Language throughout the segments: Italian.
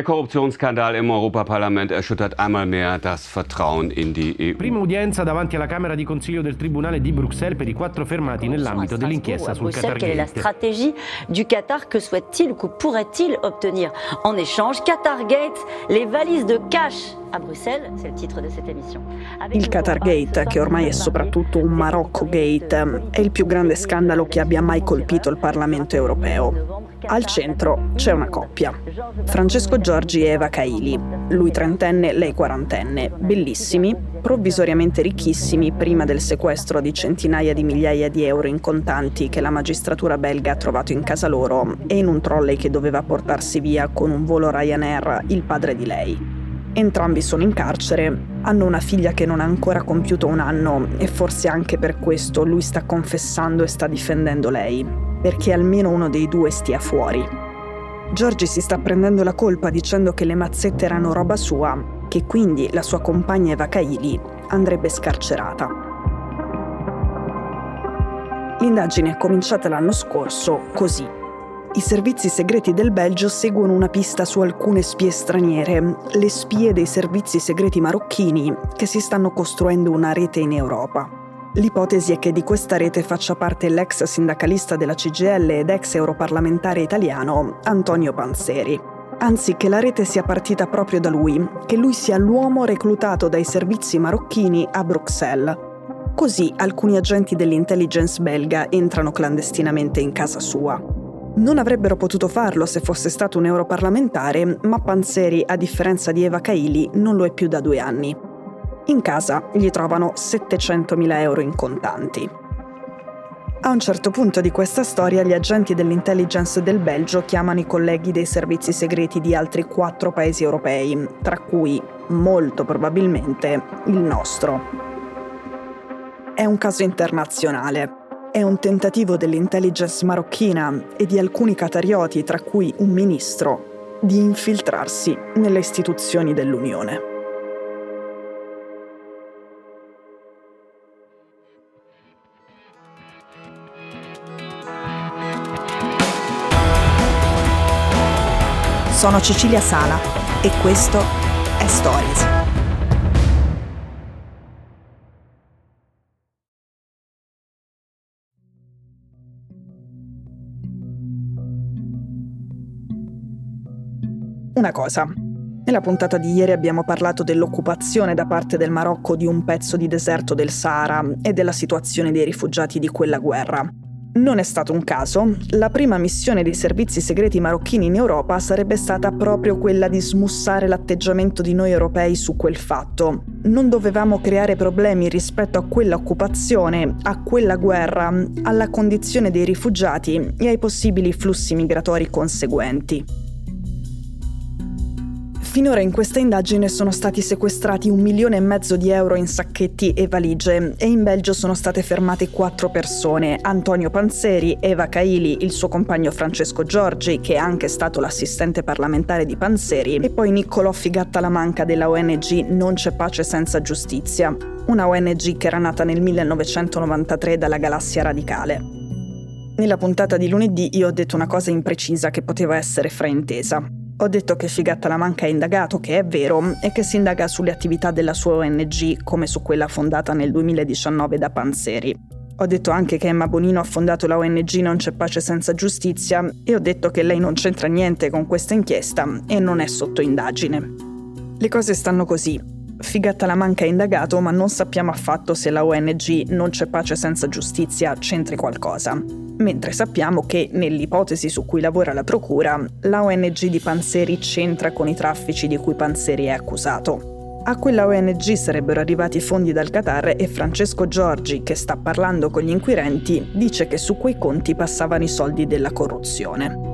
Der Korruptionsskandal im Europaparlament erschüttert einmal mehr das Vertrauen in die EU. Prima udienza davanti alla Camera di Consiglio del Tribunale di Bruxelles per i quattro fermati nell'ambito dell'inchiesta sul Qatar Quelle est la stratégie du Qatar Que souhaite-t-il ou que pourrait-il obtenir? En échange Qatar Gate, les valises de cash a Bruxelles, émission. Il Qatar Gate, che ormai è soprattutto un Marocco Gate, è il più grande scandalo che abbia mai colpito il Parlamento europeo. Al centro c'è una coppia. Francesco Giorgi e Eva Kaili, lui trentenne, lei quarantenne, bellissimi, provvisoriamente ricchissimi prima del sequestro di centinaia di migliaia di euro in contanti che la magistratura belga ha trovato in casa loro e in un trolley che doveva portarsi via con un volo Ryanair il padre di lei. Entrambi sono in carcere, hanno una figlia che non ha ancora compiuto un anno e forse anche per questo lui sta confessando e sta difendendo lei, perché almeno uno dei due stia fuori. Giorgi si sta prendendo la colpa dicendo che le mazzette erano roba sua, che quindi la sua compagna Eva Kaili andrebbe scarcerata. L'indagine è cominciata l'anno scorso così. I servizi segreti del Belgio seguono una pista su alcune spie straniere, le spie dei servizi segreti marocchini, che si stanno costruendo una rete in Europa. L'ipotesi è che di questa rete faccia parte l'ex sindacalista della CGL ed ex europarlamentare italiano Antonio Panzeri. Anzi, che la rete sia partita proprio da lui, che lui sia l'uomo reclutato dai servizi marocchini a Bruxelles. Così alcuni agenti dell'intelligence belga entrano clandestinamente in casa sua. Non avrebbero potuto farlo se fosse stato un europarlamentare, ma Panzeri, a differenza di Eva Kaili, non lo è più da due anni. In casa gli trovano 700.000 euro in contanti. A un certo punto di questa storia gli agenti dell'intelligence del Belgio chiamano i colleghi dei servizi segreti di altri quattro paesi europei, tra cui, molto probabilmente, il nostro. È un caso internazionale, è un tentativo dell'intelligence marocchina e di alcuni catarioti, tra cui un ministro, di infiltrarsi nelle istituzioni dell'Unione. Sono Cecilia Sala e questo è Stories. Una cosa. Nella puntata di ieri abbiamo parlato dell'occupazione da parte del Marocco di un pezzo di deserto del Sahara e della situazione dei rifugiati di quella guerra. Non è stato un caso, la prima missione dei servizi segreti marocchini in Europa sarebbe stata proprio quella di smussare l'atteggiamento di noi europei su quel fatto. Non dovevamo creare problemi rispetto a quella occupazione, a quella guerra, alla condizione dei rifugiati e ai possibili flussi migratori conseguenti. Finora in questa indagine sono stati sequestrati un milione e mezzo di euro in sacchetti e valigie e in Belgio sono state fermate quattro persone, Antonio Panzeri, Eva Caili, il suo compagno Francesco Giorgi, che è anche stato l'assistente parlamentare di Panzeri, e poi Niccolò Figattalamanca della ONG Non c'è pace senza giustizia, una ONG che era nata nel 1993 dalla Galassia Radicale. Nella puntata di lunedì io ho detto una cosa imprecisa che poteva essere fraintesa. Ho detto che Figatta la Manca è indagato, che è vero, e che si indaga sulle attività della sua ONG come su quella fondata nel 2019 da Panzeri. Ho detto anche che Emma Bonino ha fondato la ONG Non c'è pace senza giustizia e ho detto che lei non c'entra niente con questa inchiesta e non è sotto indagine. Le cose stanno così. Figatta la Manca è indagato, ma non sappiamo affatto se la ONG Non c'è pace senza giustizia c'entri qualcosa mentre sappiamo che, nell'ipotesi su cui lavora la Procura, la ONG di Panzeri c'entra con i traffici di cui Panzeri è accusato. A quella ONG sarebbero arrivati fondi dal Qatar e Francesco Giorgi, che sta parlando con gli inquirenti, dice che su quei conti passavano i soldi della corruzione.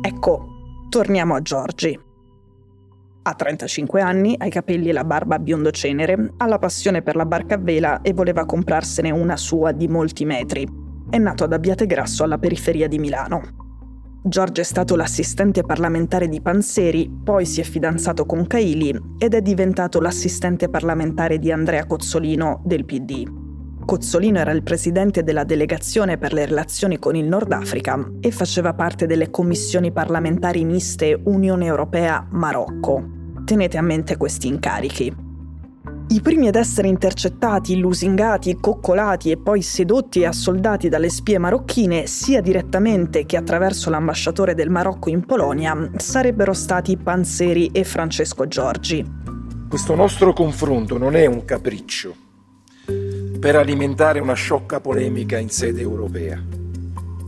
Ecco, torniamo a Giorgi. Ha 35 anni, ha i capelli e la barba biondo cenere, ha la passione per la barca a vela e voleva comprarsene una sua di molti metri. È nato ad Abbiategrasso alla periferia di Milano. Giorgio è stato l'assistente parlamentare di Panzeri, poi si è fidanzato con Caili ed è diventato l'assistente parlamentare di Andrea Cozzolino del PD. Cozzolino era il presidente della delegazione per le relazioni con il Nord Africa e faceva parte delle commissioni parlamentari miste Unione Europea-Marocco. Tenete a mente questi incarichi. I primi ad essere intercettati, lusingati, coccolati e poi sedotti e assoldati dalle spie marocchine, sia direttamente che attraverso l'ambasciatore del Marocco in Polonia, sarebbero stati Panzeri e Francesco Giorgi. Questo nostro confronto non è un capriccio per alimentare una sciocca polemica in sede europea.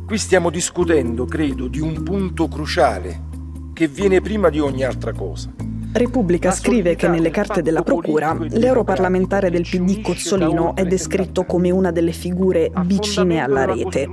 Qui stiamo discutendo, credo, di un punto cruciale che viene prima di ogni altra cosa Repubblica scrive che nelle carte della Procura l'europarlamentare del PD Cozzolino è descritto come una delle figure vicine alla rete.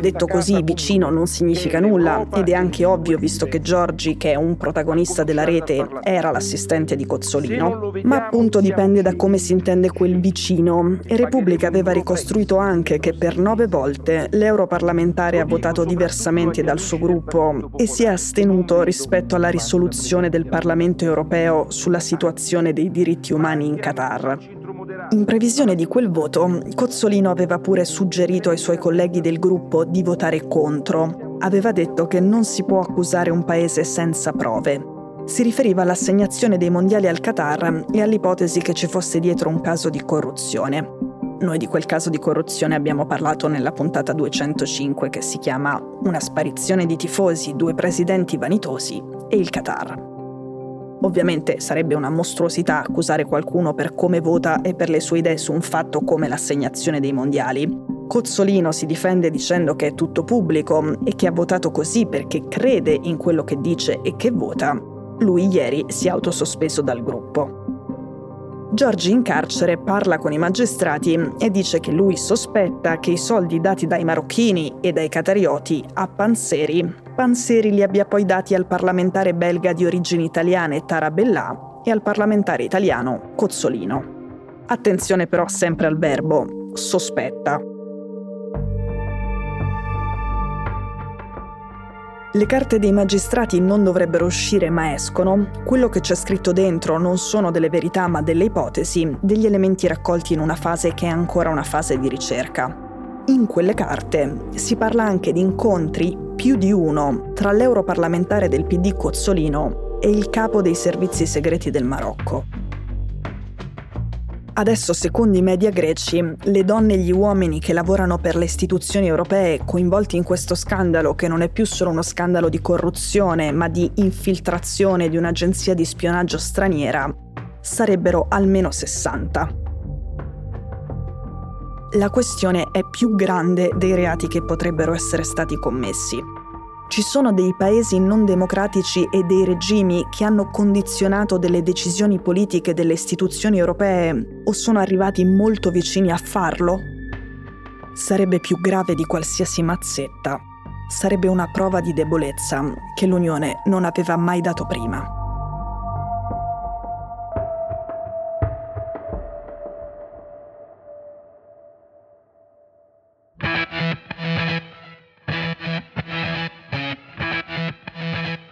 Detto così, vicino non significa nulla ed è anche ovvio visto che Giorgi, che è un protagonista della rete, era l'assistente di Cozzolino, ma appunto dipende da come si intende quel vicino. E Repubblica aveva ricostruito anche che per nove volte l'europarlamentare ha votato diversamente dal suo gruppo e si è astenuto rispetto alla risoluzione del Parlamento europeo sulla situazione dei diritti umani in Qatar. In previsione di quel voto, Cozzolino aveva pure suggerito ai suoi colleghi del gruppo di votare contro. Aveva detto che non si può accusare un paese senza prove. Si riferiva all'assegnazione dei mondiali al Qatar e all'ipotesi che ci fosse dietro un caso di corruzione. Noi di quel caso di corruzione abbiamo parlato nella puntata 205 che si chiama Una sparizione di tifosi, due presidenti vanitosi e il Qatar. Ovviamente sarebbe una mostruosità accusare qualcuno per come vota e per le sue idee su un fatto come l'assegnazione dei mondiali. Cozzolino si difende dicendo che è tutto pubblico e che ha votato così perché crede in quello che dice e che vota. Lui ieri si è autosospeso dal gruppo. Giorgi in carcere parla con i magistrati e dice che lui sospetta che i soldi dati dai marocchini e dai catarioti a Panzeri, Panzeri li abbia poi dati al parlamentare belga di origini italiane Tarabella e al parlamentare italiano Cozzolino. Attenzione però sempre al verbo sospetta. Le carte dei magistrati non dovrebbero uscire ma escono. Quello che c'è scritto dentro non sono delle verità ma delle ipotesi, degli elementi raccolti in una fase che è ancora una fase di ricerca. In quelle carte si parla anche di incontri, più di uno, tra l'europarlamentare del PD Cozzolino e il capo dei servizi segreti del Marocco. Adesso, secondo i media greci, le donne e gli uomini che lavorano per le istituzioni europee coinvolti in questo scandalo, che non è più solo uno scandalo di corruzione, ma di infiltrazione di un'agenzia di spionaggio straniera, sarebbero almeno 60. La questione è più grande dei reati che potrebbero essere stati commessi. Ci sono dei paesi non democratici e dei regimi che hanno condizionato delle decisioni politiche delle istituzioni europee o sono arrivati molto vicini a farlo? Sarebbe più grave di qualsiasi mazzetta. Sarebbe una prova di debolezza che l'Unione non aveva mai dato prima.